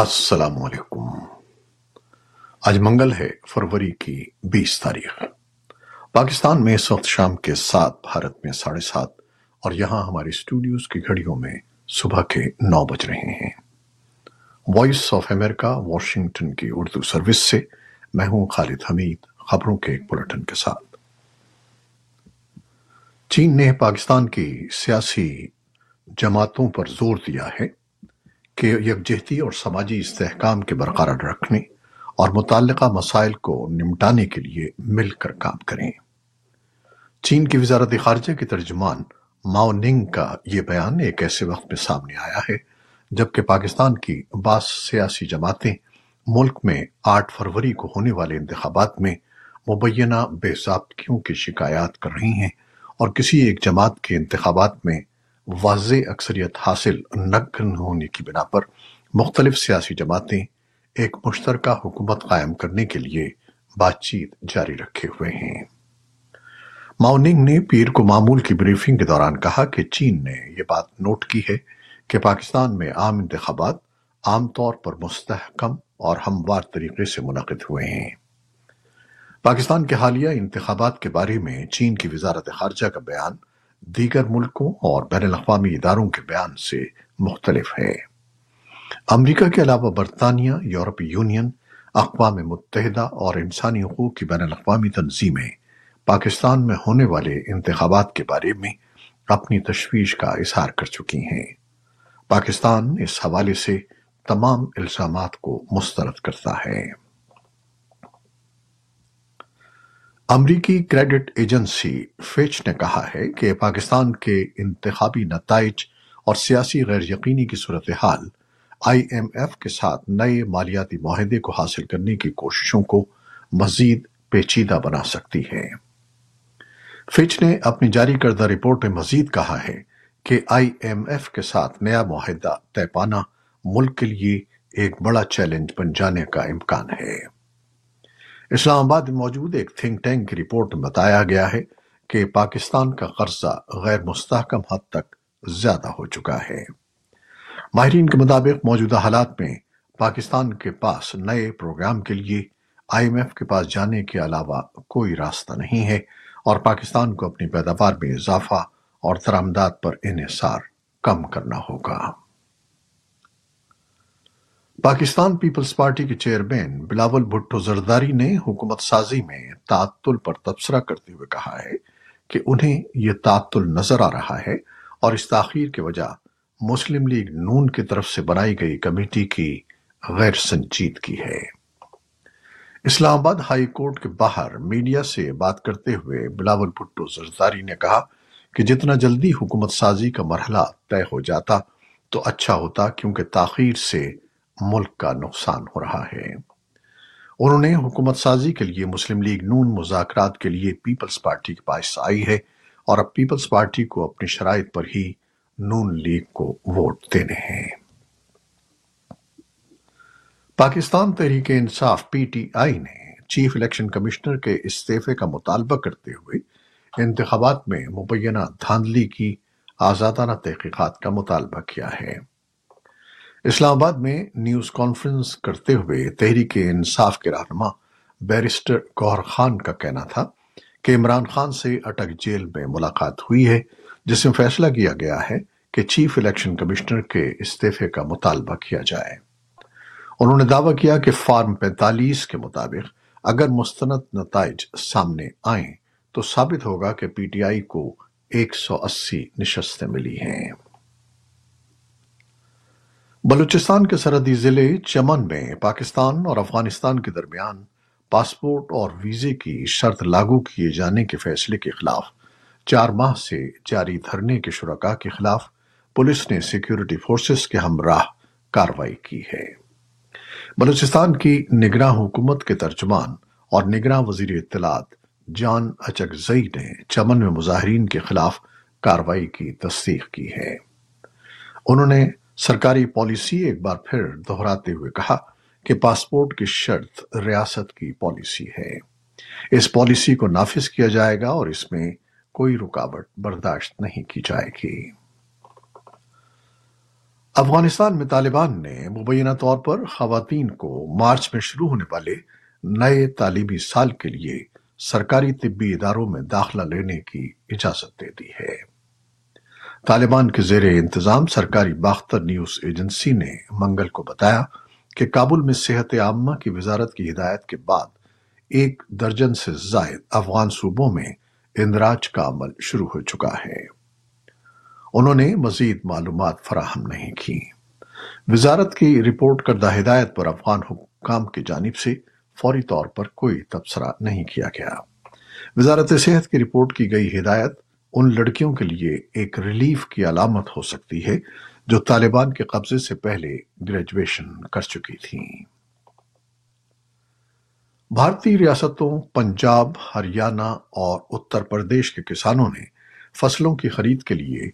السلام علیکم۔ آج منگل ہے فروری کی بیس تاریخ۔ پاکستان میں اس وقت شام کے سات، بھارت میں ساڑھے سات اور یہاں ہماری اسٹوڈیوز کی گھڑیوں میں صبح کے نو بج رہے ہیں۔ وائس آف امریکہ، واشنگٹن کی اردو سروس سے میں ہوں خالد حمید، خبروں کے ایک بلٹن کے ساتھ۔ چین نے پاکستان کی سیاسی جماعتوں پر زور دیا ہے۔ کہ یکجہتی اور سماجی استحکام کے برقرار رکھنے اور متعلقہ مسائل کو نمٹانے کے لیے مل کر کام کریں۔ چین کی وزارت خارجہ کے ترجمان ماؤ ننگ کا یہ بیان ایک ایسے وقت میں سامنے آیا ہے جبکہ پاکستان کی بعض سیاسی جماعتیں ملک میں آٹھ فروری کو ہونے والے انتخابات میں مبینہ بے ضابطگیوں کی شکایات کر رہی ہیں اور کسی ایک جماعت کے انتخابات میں واضح اکثریت حاصل نہ ہونے کی بنا پر مختلف سیاسی جماعتیں ایک مشترکہ حکومت قائم کرنے کے لیے بات چیت جاری رکھے ہوئے ہیں۔ ماؤننگ نے پیر کو معمول کی بریفنگ کے دوران کہا کہ چین نے یہ بات نوٹ کی ہے کہ پاکستان میں عام انتخابات عام طور پر مستحکم اور ہموار طریقے سے منعقد ہوئے ہیں۔ پاکستان کے حالیہ انتخابات کے بارے میں چین کی وزارت خارجہ کا بیان دیگر ملکوں اور بین الاقوامی اداروں کے بیان سے مختلف ہے امریکہ کے علاوہ برطانیہ یورپی یونین، اقوام متحدہ اور انسانی حقوق کی بین الاقوامی تنظیمیں پاکستان میں ہونے والے انتخابات کے بارے میں اپنی تشویش کا اظہار کر چکی ہیں۔ پاکستان اس حوالے سے تمام الزامات کو مسترد کرتا ہے۔ امریکی کریڈٹ ایجنسی فیچ نے کہا ہے کہ پاکستان کے انتخابی نتائج اور سیاسی غیر یقینی کی صورتحال آئی ایم ایف کے ساتھ نئے مالیاتی معاہدے کو حاصل کرنے کی کوششوں کو مزید پیچیدہ بنا سکتی ہے۔ فیچ نے اپنی جاری کردہ رپورٹ میں مزید کہا ہے کہ آئی ایم ایف کے ساتھ نیا معاہدہ طے پانا ملک کے لیے ایک بڑا چیلنج بن جانے کا امکان ہے۔ اسلام آباد میں موجود ایک تھنک ٹینک کی رپورٹ میں بتایا گیا ہے کہ پاکستان کا قرضہ غیر مستحکم حد تک زیادہ ہو چکا ہے۔ ماہرین کے مطابق موجودہ حالات میں پاکستان کے پاس نئے پروگرام کے لیے آئی ایم ایف کے پاس جانے کے علاوہ کوئی راستہ نہیں ہے اور پاکستان کو اپنی پیداوار میں اضافہ اور درآمدات پر انحصار کم کرنا ہوگا۔ پاکستان پیپلز پارٹی کے چیئرمین بلاول بھٹو زرداری نے حکومت سازی میں تعطل پر تبصرہ کرتے ہوئے کہا ہے کہ انہیں یہ تعطل نظر آ رہا ہے اور اس تاخیر کی وجہ مسلم لیگ نون کی طرف سے بنائی گئی کمیٹی کی غیر سنجیدگی ہے۔ اسلام آباد ہائی کورٹ کے باہر میڈیا سے بات کرتے ہوئے بلاول بھٹو زرداری نے کہا کہ جتنا جلدی حکومت سازی کا مرحلہ طے ہو جاتا تو اچھا ہوتا کیونکہ تاخیر سے ملک کا نقصان ہو رہا ہے۔ انہوں نے حکومت سازی کے لیے مسلم لیگ نون مذاکرات کے لیے پیپلز پارٹی کے پاس آئی ہے اور اب پیپلز پارٹی کو اپنی شرائط پر ہی نون لیگ کو ووٹ دینے ہیں۔ Pakistan Tehreek Insaf P T I نے چیف الیکشن کمشنر کے استعفے کا مطالبہ کرتے ہوئے انتخابات میں مبینہ دھاندلی کی آزادانہ تحقیقات کا مطالبہ کیا ہے۔ اسلام آباد میں نیوز کانفرنس کرتے ہوئے تحریک انصاف کے رہنما بیرسٹر گوہر خان کا کہنا تھا کہ عمران خان سے اٹک جیل میں ملاقات ہوئی ہے، جس میں فیصلہ کیا گیا ہے کہ چیف الیکشن کمشنر کے استعفے کا مطالبہ کیا جائے۔ انہوں نے دعویٰ کیا کہ فارم پینتالیس کے مطابق اگر مستند نتائج سامنے آئیں تو ثابت ہوگا کہ پی ٹی آئی کو ایک سو اسی نشستیں ملی ہیں۔ بلوچستان کے سرحدی ضلع چمن میں پاکستان اور افغانستان کے درمیان پاسپورٹ اور ویزے کی شرط لاگو کیے جانے کے فیصلے کے خلاف چار ماہ سے جاری دھرنے کے شرکاء کے خلاف پولیس نے سیکیورٹی فورسز کے ہمراہ کاروائی کی ہے۔ بلوچستان کی نگراں حکومت کے ترجمان اور نگراں وزیر اطلاعات جان اچک زئی نے چمن میں مظاہرین کے خلاف کاروائی کی تصدیق کی ہے۔ انہوں نے سرکاری پالیسی ایک بار پھر دہراتے ہوئے کہا کہ پاسپورٹ کی شرط ریاست کی پالیسی ہے۔ اس پالیسی کو نافذ کیا جائے گا اور اس میں کوئی رکاوٹ برداشت نہیں کی جائے گی۔ افغانستان میں طالبان نے مبینہ طور پر خواتین کو مارچ میں شروع ہونے والے نئے تعلیمی سال کے لیے سرکاری طبی اداروں میں داخلہ لینے کی اجازت دے دی ہے۔ طالبان کے زیر انتظام سرکاری باختر نیوز ایجنسی نے منگل کو بتایا کہ کابل میں صحت عامہ کی وزارت کی ہدایت کے بعد ایک درجن سے زائد افغان صوبوں میں اندراج کا عمل شروع ہو چکا ہے۔ انہوں نے مزید معلومات فراہم نہیں کی۔ وزارت کی رپورٹ کردہ ہدایت پر افغان حکام کی جانب سے فوری طور پر کوئی تبصرہ نہیں کیا گیا۔ وزارت صحت کی رپورٹ کی گئی ہدایت ان لڑکیوں کے لیے ایک ریلیف کی علامت ہو سکتی ہے جو طالبان کے قبضے سے پہلے گریجویشن کر چکی تھیں۔ بھارتی ریاستوں، پنجاب، ہریانہ اور اتر پردیش کے کسانوں نے فصلوں کی خرید کے لیے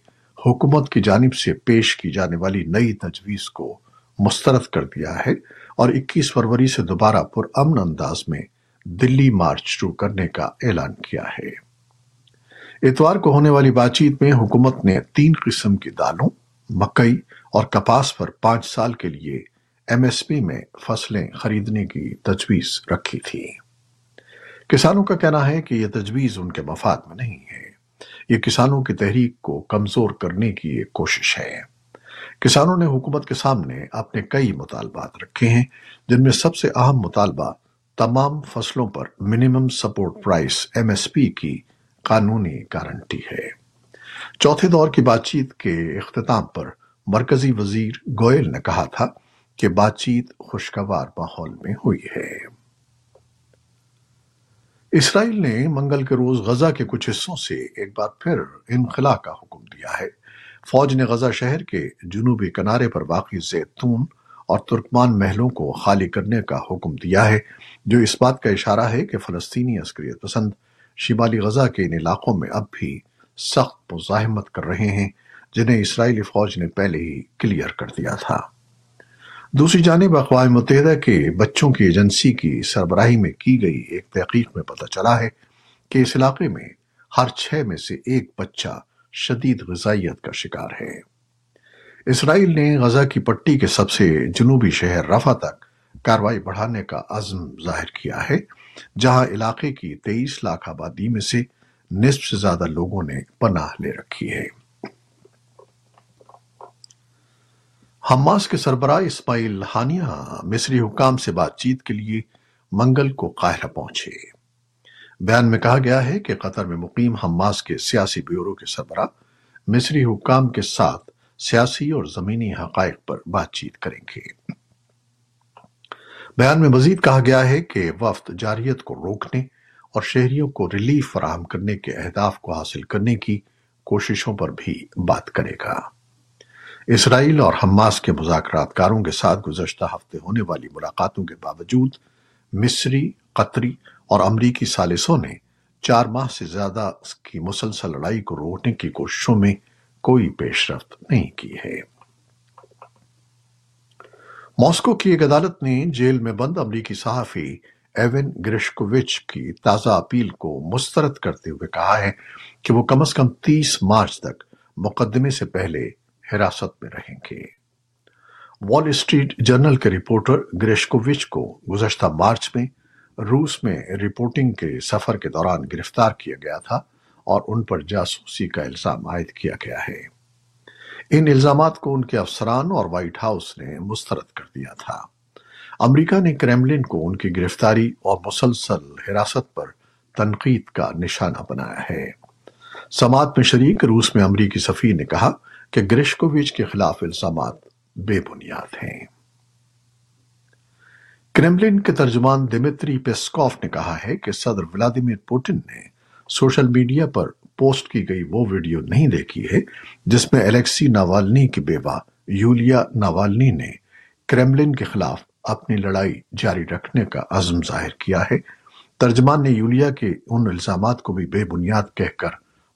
حکومت کی جانب سے پیش کی جانے والی نئی تجویز کو مسترد کر دیا ہے اور اکیس فروری سے دوبارہ پر امن انداز میں دلی مارچ شروع کرنے کا اعلان کیا ہے۔ اتوار کو ہونے والی بات چیت میں حکومت نے تین قسم کی دالوں مکئی اور کپاس پر پانچ سال کے لیے ایم ایس پی میں فصلیں خریدنے کی تجویز رکھی تھی۔ کسانوں کا کہنا ہے کہ یہ تجویز ان کے مفاد میں نہیں ہے۔ یہ کسانوں کی تحریک کو کمزور کرنے کی ایک کوشش ہے۔ کسانوں نے حکومت کے سامنے اپنے کئی مطالبات رکھے ہیں، جن میں سب سے اہم مطالبہ تمام فصلوں پر minimum support price M S P کی قانونی گارنٹی ہے۔ چوتھے دور کی بات چیت کے اختتام پر مرکزی وزیر گوئل نے کہا تھا کہ بات چیت خوشگوار ماحول میں ہوئی ہے۔ اسرائیل نے منگل کے روز غزہ کے کچھ حصوں سے ایک بار پھر انخلا کا حکم دیا ہے۔ فوج نے غزہ شہر کے جنوبی کنارے پر واقع زیتون اور ترکمان محلوں کو خالی کرنے کا حکم دیا ہے، جو اس بات کا اشارہ ہے کہ فلسطینی عسکریت پسند شمالی غزہ کے ان علاقوں میں اب بھی سخت مزاحمت کر رہے ہیں، جنہیں اسرائیلی فوج نے پہلے ہی کلیئر کر دیا تھا۔ دوسری جانب اقوام متحدہ کے بچوں کی ایجنسی کی سربراہی میں کی گئی ایک تحقیق میں پتہ چلا ہے کہ اس علاقے میں ہر چھ میں سے ایک بچہ شدید غذائیت کا شکار ہے۔ اسرائیل نے غزہ کی پٹی کے سب سے جنوبی شہر رفع تک کاروائی بڑھانے کا عزم ظاہر کیا ہے، جہاں علاقے کی تیئیس لاکھ آبادی میں سے نصف سے زیادہ لوگوں نے پناہ لے رکھی ہے۔ حماس کے سربراہ اسماعیل ہانیہ مصری حکام سے بات چیت کے لیے منگل کو قاہرہ پہنچے۔ بیان میں کہا گیا ہے کہ قطر میں مقیم حماس کے سیاسی بیورو کے سربراہ مصری حکام کے ساتھ سیاسی اور زمینی حقائق پر بات چیت کریں گے۔ بیان میں مزید کہا گیا ہے کہ وفد جاریت کو روکنے اور شہریوں کو ریلیف فراہم کرنے کے اہداف کو حاصل کرنے کی کوششوں پر بھی بات کرے گا۔ اسرائیل اور حماس کے مذاکرات کاروں کے ساتھ گزشتہ ہفتے ہونے والی ملاقاتوں کے باوجود مصری، قطری اور امریکی سالسوں نے چار ماہ سے زیادہ اس کی مسلسل لڑائی کو روکنے کی کوششوں میں کوئی پیش رفت نہیں کی ہے۔ ماسکو کی ایک عدالت نے جیل میں بند امریکی صحافی ایون گرشکوچ کی تازہ اپیل کو مسترد کرتے ہوئے کہا ہے کہ وہ کم از کم تیس مارچ تک مقدمے سے پہلے حراست میں رہیں گے۔ وال اسٹریٹ جرنل کے رپورٹر گریشکووچ کو گزشتہ مارچ میں روس میں رپورٹنگ کے سفر کے دوران گرفتار کیا گیا تھا اور ان پر جاسوسی کا الزام عائد کیا گیا ہے۔ ان الزامات کو ان کے افسران اور وائٹ ہاؤس نے مسترد کر دیا تھا۔ امریکہ نے کریملن کو ان کی گرفتاری اور مسلسل حراست پر تنقید کا نشانہ بنایا ہے۔ سماعت میں شریک روس میں امریکی سفیر نے کہا کہ گرشکوویچ کے خلاف الزامات بے بنیاد ہیں۔ کریملن کے ترجمان دمتری پیسکوف نے کہا ہے کہ صدر ولادیمیر پوٹن نے سوشل میڈیا پر پوسٹ کی گئی وہ ویڈیو نہیں دیکھی ہے جس میں الیکسی ناوالنی کی بیوہ یولیا ناوالنی نے کریملن کے خلاف اپنی لڑائی جاری رکھنے کا عزم ظاہر کیا ہے۔ ترجمان نے یولیا کے ان الزامات کو بھی بے بنیاد کہہ کر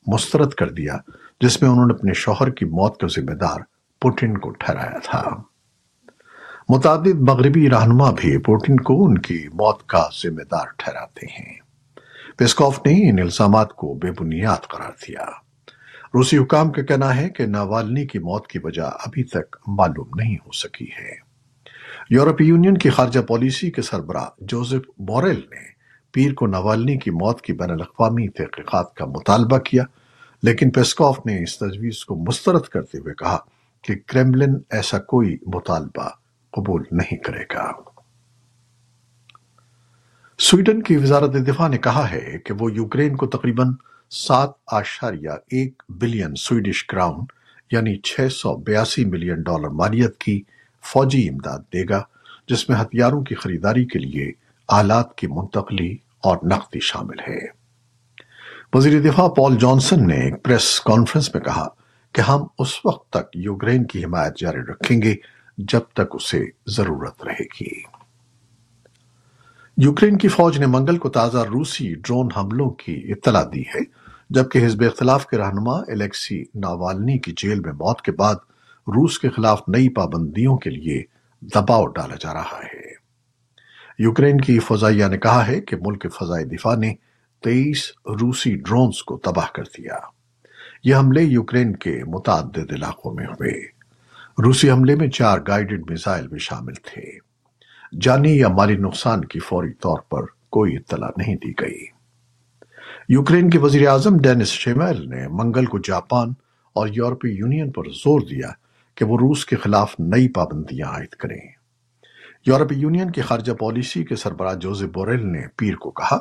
مسترد کر دیا، جس میں انہوں نے اپنے شوہر کی موت کا ذمہ دار پوٹن کو ٹھہرایا تھا۔ متعدد مغربی رہنما بھی پوٹن کو ان کی موت کا ذمہ دار ٹھہراتے ہیں۔ پیسکوف نے ان الزامات کو بے بنیاد قرار دیا۔ روسی حکام کا کہنا ہے کہ ناوالنی کی موت کی وجہ ابھی تک معلوم نہیں ہو سکی ہے۔ یورپی یونین کی خارجہ پالیسی کے سربراہ جوزف بوریل نے پیر کو ناوالنی کی موت کی بین الاقوامی تحقیقات کا مطالبہ کیا، لیکن پیسکوف نے اس تجویز کو مسترد کرتے ہوئے کہا کہ کریملن ایسا کوئی مطالبہ قبول نہیں کرے گا۔ سویڈن کی وزارت دفاع نے کہا ہے کہ وہ یوکرین کو تقریباً سات آشاریہ ایک بلین سویڈش کراؤن یعنی چھ سو بیاسی ملین ڈالر مالیت کی فوجی امداد دے گا، جس میں ہتھیاروں کی خریداری کے لیے آلات کی منتقلی اور نقدی شامل ہے۔ وزیر دفاع پال جانسن نے ایک پریس کانفرنس میں کہا کہ ہم اس وقت تک یوکرین کی حمایت جاری رکھیں گے جب تک اسے ضرورت رہے گی۔ یوکرین کی فوج نے منگل کو تازہ روسی ڈرون حملوں کی اطلاع دی ہے، جبکہ حزب اختلاف کے رہنما الیکسی ناوالنی کی جیل میں موت کے بعد روس کے خلاف نئی پابندیوں کے لیے دباؤ ڈالا جا رہا ہے۔ یوکرین کی فضائیہ نے کہا ہے کہ ملک فضائی دفاع نے تیئیس روسی ڈرونز کو تباہ کر دیا۔ یہ حملے یوکرین کے متعدد علاقوں میں ہوئے۔ روسی حملے میں چار گائیڈڈ میزائل بھی شامل تھے۔ جانی یا مالی نقصان کی فوری طور پر کوئی اطلاع نہیں دی گئی۔ یوکرین کے وزیر اعظم ڈینس شیمیل نے منگل کو جاپان اور یورپی یونین پر زور دیا کہ وہ روس کے خلاف نئی پابندیاں عائد کریں۔ یورپی یونین کی خارجہ پالیسی کے سربراہ جوزے بوریل نے پیر کو کہا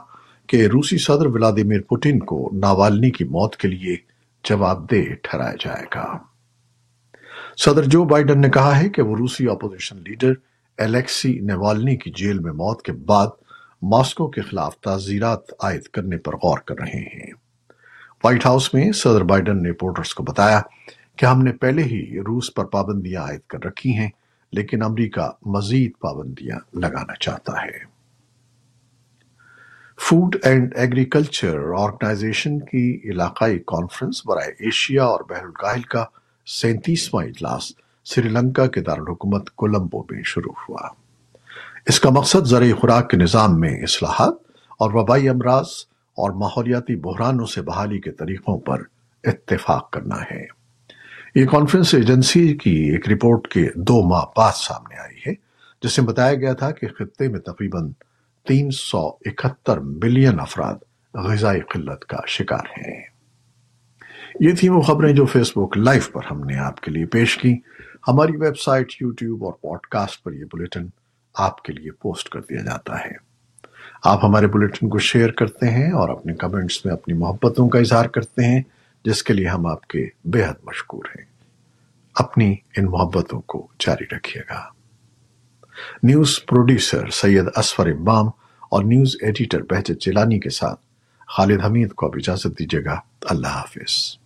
کہ روسی صدر ولادیمیر پوٹن کو ناوالنی کی موت کے لیے جواب دہ ٹھہرایا جائے گا۔ صدر جو بائیڈن نے کہا ہے کہ وہ روسی اپوزیشن لیڈر الیکسی نیوالنی کی جیل میں موت کے بعد ماسکو کے خلاف تعزیرات عائد کرنے پر غور کر رہے ہیں۔ وائٹ ہاؤس میں صدر بائیڈن نے رپورٹرز کو بتایا کہ ہم نے پہلے ہی روس پر پابندیاں عائد کر رکھی ہیں، لیکن امریکہ مزید پابندیاں لگانا چاہتا ہے۔ فوڈ اینڈ ایگریکلچر آرگنائزیشن کی علاقائی کانفرنس برائے ایشیا اور بحر الکاہل کا سینتیسواں اجلاس سری لنکا کے دارالحکومت کولمبو میں شروع ہوا۔ اس کا مقصد زرعی خوراک کے نظام میں اصلاحات اور وبائی امراض اور ماحولیاتی بحرانوں سے بحالی کے طریقوں پر اتفاق کرنا ہے۔ یہ کانفرنس ایجنسی کی ایک رپورٹ کے دو ماہ بعد سامنے آئی ہے، جس میں بتایا گیا تھا کہ خطے میں تقریباً تین سو اکہتر ملین افراد غذائی قلت کا شکار ہیں۔ یہ تھی وہ خبریں جو فیس بک لائف پر ہم نے آپ کے لیے پیش کی ہماری ویب سائٹ یوٹیوب اور پوڈ کاسٹ پر یہ بلیٹن آپ کے لیے پوسٹ کر دیا جاتا ہے۔ آپ ہمارے بلیٹن کو شیئر کرتے ہیں اور اپنے کمنٹس میں اپنی محبتوں کا اظہار کرتے ہیں، جس کے لیے ہم آپ کے بے حد مشکور ہیں۔ اپنی ان محبتوں کو جاری رکھیے گا۔ نیوز پروڈیوسر سید اسفر امام اور نیوز ایڈیٹر بہجت چیلانی کے ساتھ خالد حمید کو اب اجازت دیجیے گا۔ اللہ حافظ۔